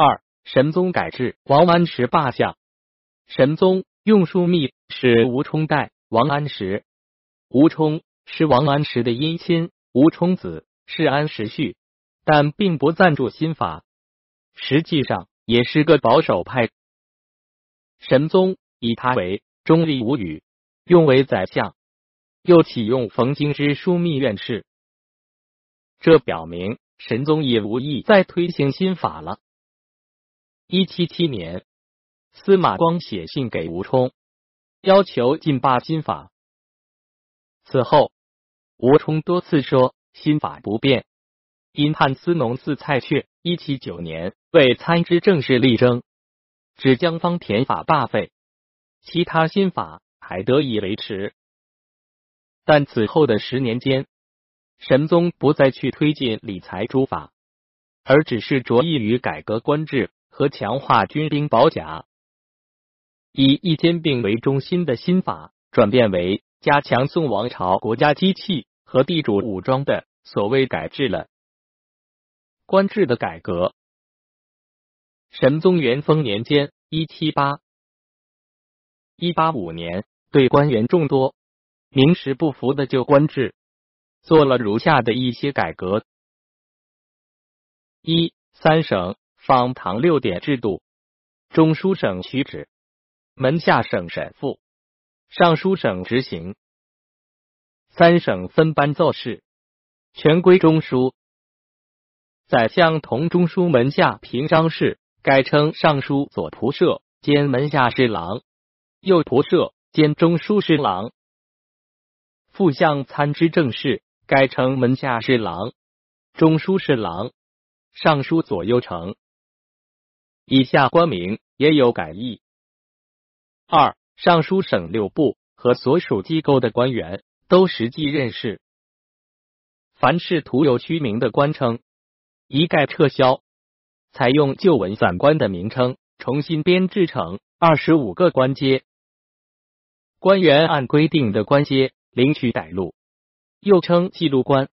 二、神宗改制，王安石罢相。神宗用枢密使吴充代王安石，吴充是王安石的姻亲，吴充子是安石婿，但并不赞助新法，实际上也是个保守派。神宗以他为中立无语，用为宰相，又启用冯京之枢密院事，这表明神宗也无意再推行新法了。一七七年。司马光写信给吴充，要求禁罢新法。此后，吴充多次说新法不变。因判司农司蔡确一七九年为参知政事力争，只将方田法罢废，其他新法还得以维持。但此后的十年间，神宗不再去推进理财诸法，而只是着意于改革官制和强化军兵保甲。以一兼并为中心的新法，转变为加强宋王朝国家机器和地主武装的所谓改制了。官制的改革，神宗元丰年间（一七八一八五年），对官员众多、名实不符的旧官制，做了如下的一些改革：一、三省方唐六典制度，中书省取旨。门下省审复，尚书省执行，三省分班奏事，全归中书。宰相同中书门下平章事，改称尚书左仆射。兼门下侍郎，右仆射。兼中书侍郎。副相参知政事，改称门下侍郎、中书侍郎、尚书左右丞。以下官名也有改易。二、尚书省六部和所属机构的官员都实际认识，凡是徒有虚名的官称，一概撤销，采用旧文散官的名称，重新编制成二十五个官阶。官员按规定的官阶领取带录，又称记录官。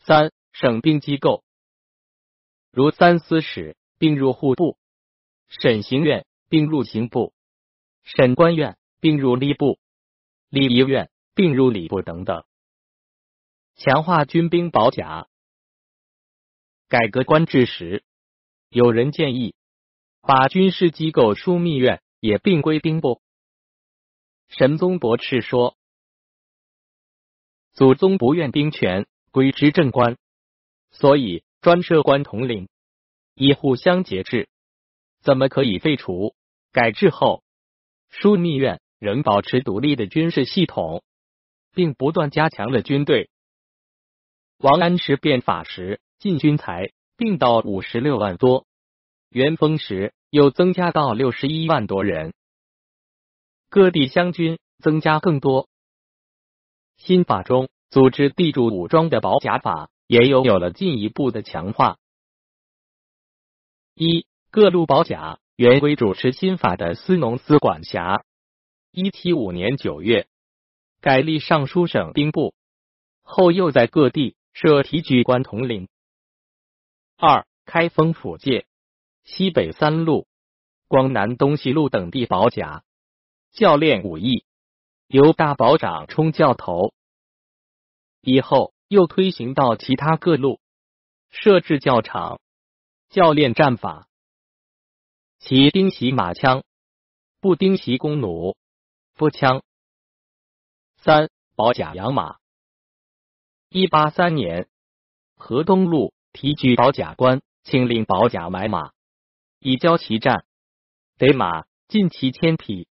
三、省兵机构，如三司使并入户部，审刑院并入刑部。审官院并入吏部，礼仪院并入礼部等等，强化军兵保甲。改革官制时，有人建议把军事机构枢密院也并归兵部。神宗驳斥说：“祖宗不愿兵权归执政官，所以专设官统领，以互相节制，怎么可以废除？改制后。”枢密院仍保持独立的军事系统，并不断加强了军队。王安石变法时，禁军才并到五十六万多，元丰时又增加到六十一万多人，各地湘军增加更多。新法中组织地主武装的保甲法也有有了进一步的强化。一各路保甲。原归主持新法的司农司管辖。一七五年九月，改立尚书省兵部，后又在各地设提举官统领。二、开封府界、西北三路、光南东西路等地保甲，教练武艺，由大保长充教头。以后又推行到其他各路，设置教场，教练战法。骑丁袭马枪，不丁袭弓弩，步枪。三保甲养马。一八三年，河东路。提举保甲官，请令保甲买马，以交其战，得马。尽其千匹。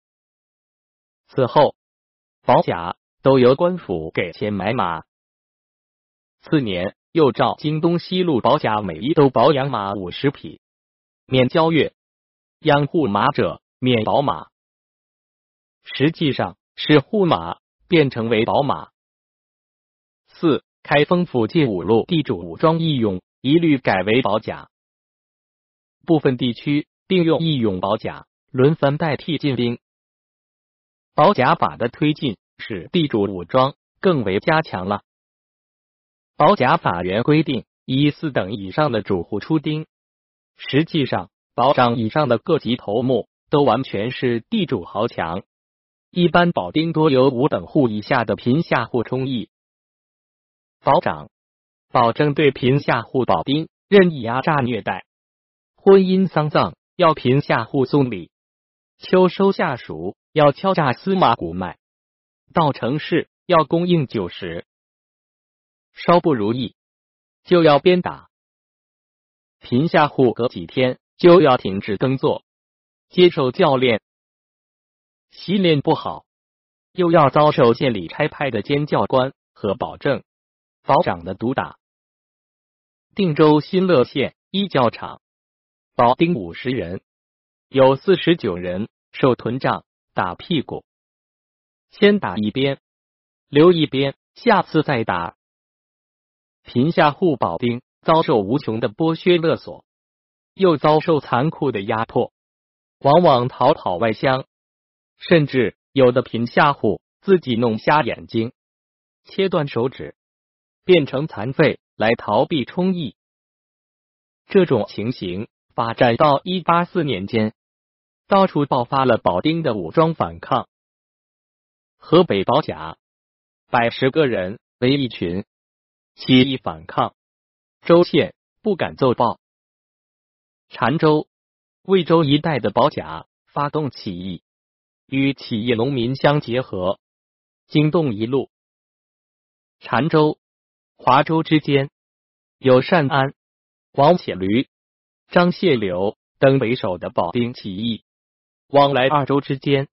此后，保甲。都由官府给钱买马。次年，又照京东西路保甲每一都保养马五十匹，免交月。养护马者免保马，实际上是护马变成为宝马。四开封府界五路地主武装义勇一律改为保甲，部分地区并用义勇保甲轮番代替进兵。保甲法的推进使地主武装更为加强了。保甲法原规定，一四等以上的主户出丁。实际上，保长以上的各级头目都完全是地主豪强，一般保丁多由五等户以下的贫下户充役。保长保证对贫下户保丁任意压榨虐待，婚姻丧葬要贫下户送礼，秋收夏熟要敲诈司马谷麦，到城市要供应酒食，稍不如意就要鞭打。贫下户隔几天就要停止耕作，接受教练，习练不好又要遭受县里差派的监教官和保证。保长的毒打。定州新乐县一教场，保丁五十人，有四十九人受屯杖打屁股，先打一边，留一边，下次再打。贫下户保丁遭受无穷的剥削勒索，又遭受残酷的压迫，往往逃跑外乡，甚至有的贫下户自己弄瞎眼睛，切断手指。变成残废来逃避充役，这种情形发展到一八四年间，到处爆发了保丁的武装反抗。河北保甲百十个人为一群起义反抗，州县不敢奏报。澶州、魏州一带的保甲发动起义，与起义农民相结合，惊动一路。澶州。华州之间。有单安、王铁驴、张谢柳。等为首的保丁起义，往来二州之间。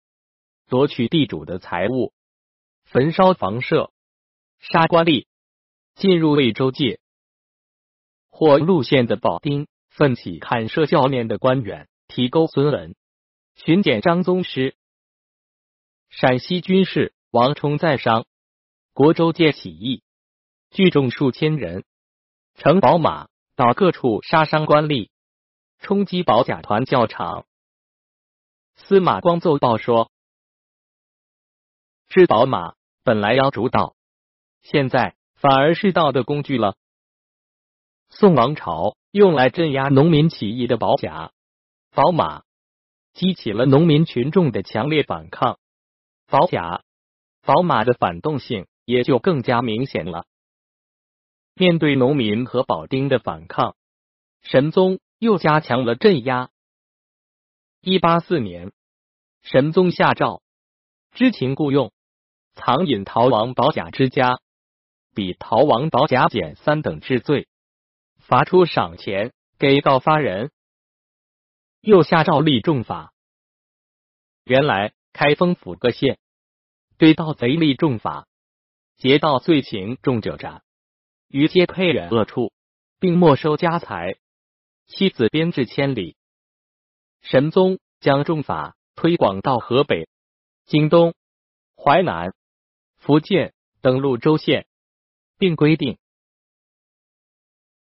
夺取地主的财物，焚烧房舍，杀官吏，进入魏州界。或路县的保丁奋起砍射教练的官员，提钩孙文，巡检张宗师。陕西军事王冲在商国州界起义。聚众数千人，乘宝马到各处杀伤官吏，冲击保甲团教场。司马光奏报说：“是宝马本来要主导，现在反而是道的工具了。”宋王朝用来镇压农民起义的宝甲、宝马，激起了农民群众的强烈反抗，保甲、宝马的反动性也就更加明显了。面对农民和保丁的反抗，神宗又加强了镇压。一八四年，神宗下诏，知情雇佣、藏隐逃亡保甲之家，比逃亡保甲减三等治罪，罚出赏钱给告发人。又下诏立重法。原来开封府各县对盗贼立重法，劫盗罪情重者斩。于皆配人恶处，并没收家财，妻子编制千里。神宗将重法推广到河北、京东、淮南、福建等潞州县，并规定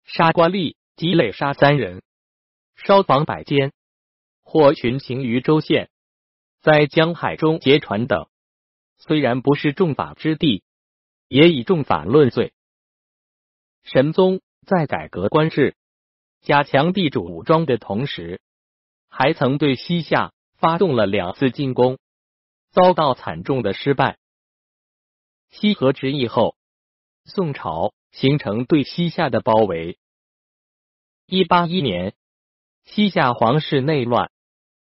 杀官吏积累杀三人，烧房百间，或群行于州县，在江海中劫船等。虽然不是重法之地，也以重法论罪。神宗在改革官制、加强地主武装的同时，还曾对西夏发动了两次进攻，遭到惨重的失败。西河之役后，宋朝形成对西夏的包围。一八一年，西夏皇室内乱，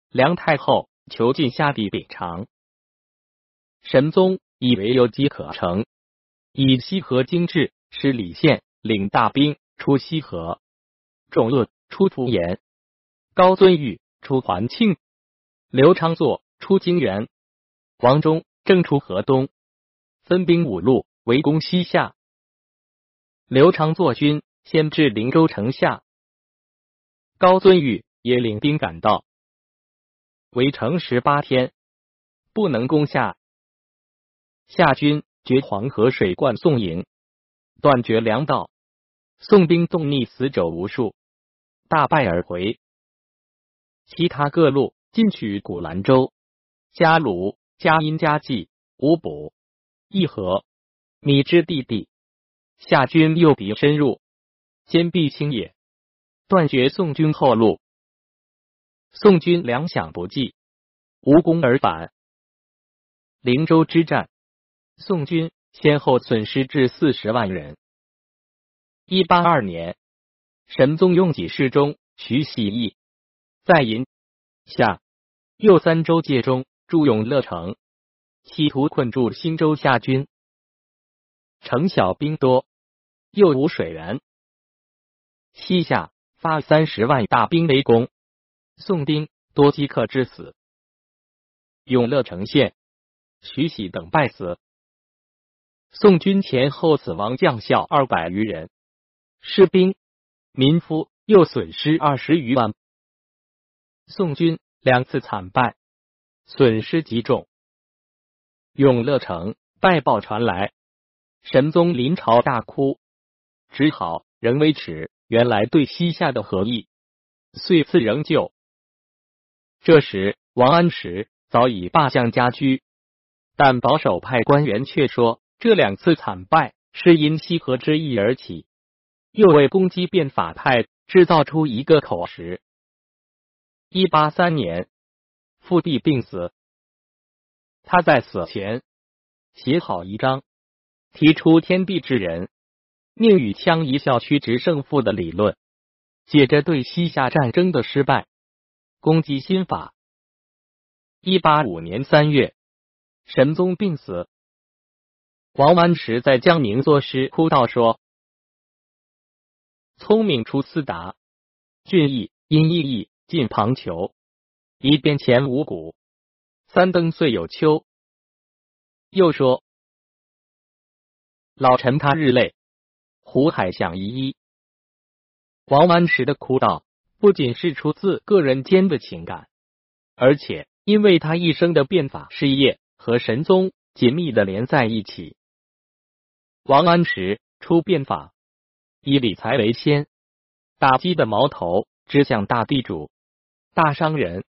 梁太后囚禁夏帝北长，神宗以为有机可乘，以西河经制使李宪。领大兵出西河，仲鄂出涪延，高遵玉出环庆，刘昌作出泾原，王忠正出河东，分兵五路围攻西夏。刘昌作军先至灵州城下，高遵玉也领兵赶到，围城十八天，不能攻下。夏军绝黄河水灌宋营。断绝粮道，宋兵纵溺死者无数，大败而回。其他各路。进取古兰州、嘉鲁、嘉阴、嘉济、五补、义和、米之地地，夏军诱敌深入，坚壁清野，断绝宋军后路。宋军粮饷不济，无功而返。灵州之战，宋军先后损失至四十万人。一八二年，神宗用己侍中徐喜义在银下右三州界中驻永乐城，企图困住新州夏军。城小兵多，又无水源，西夏发三十万大兵围攻，宋兵多饥渴致死。永乐城县徐喜等败死，宋军前后死亡将校二百余人。士兵、民夫又损失二十余万，宋军两次惨败，损失极重。永乐城败报传来，神宗临朝大哭，只好仍维持原来对西夏的和议，遂赐仍旧。这时王安石早已罢相家居，但保守派官员却说这两次惨败是因西河之役而起。又为攻击变法派制造出一个口实。一八三年，复帝病死，他在死前写好遗章，提出天地之人，宁与羌一校区执胜负的理论，借着对西夏战争的失败，攻击新法。一八五年三月，神宗病死，王安石在江宁作诗哭道说。聪明出四达，俊逸因逸逸进旁求，一边前五谷，三登岁有秋。又说老臣他日泪，胡海想一一。王安石的哭道，不仅是出自个人间的情感，而且因为他一生的变法事业和神宗紧密的连在一起。王安石出变法。以理财为先，打击的矛头指向大地主、大商人，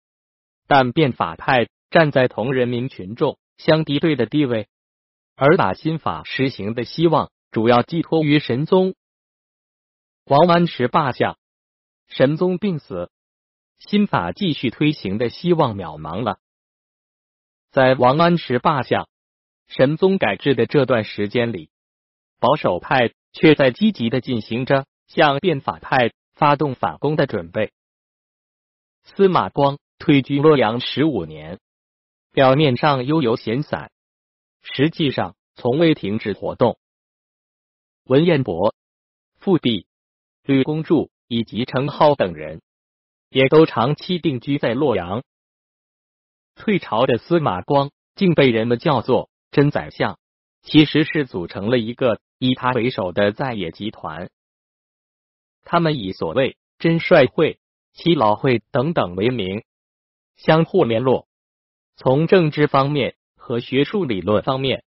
但变法派站在同人民群众相敌对的地位，而把新法实行的希望主要寄托于神宗。王安石罢相，神宗病死，新法继续推行的希望渺茫了。在王安石罢相、神宗改制的这段时间里，保守派。却在积极的进行着向变法派发动反攻的准备。司马光退居洛阳十五年，表面上悠游闲散，实际上从未停止活动。文彦博、傅弼、吕公著以及程浩等人，也都长期定居在洛阳。退朝的司马光竟被人们叫做真宰相，其实是组成了一个。以他为首的在野集团，他们以所谓真帅会、七老会等等为名，相互联络，从政治方面和学术理论方面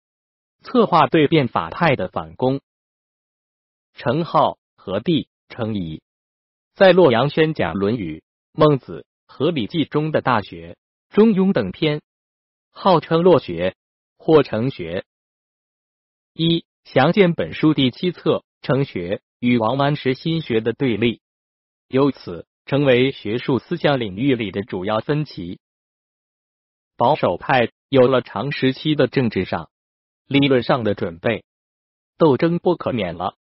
策划对变法派的反攻。程颢、何必、程颐在洛阳宣讲《论语》《孟子》和《礼记》中的《大学》《中庸》等篇，号称洛学或程学。一详见本书第七册，程学与王安石新学的对立，由此成为学术思想领域里的主要分歧。保守派有了长时期的政治上、理论上的准备，斗争不可免了。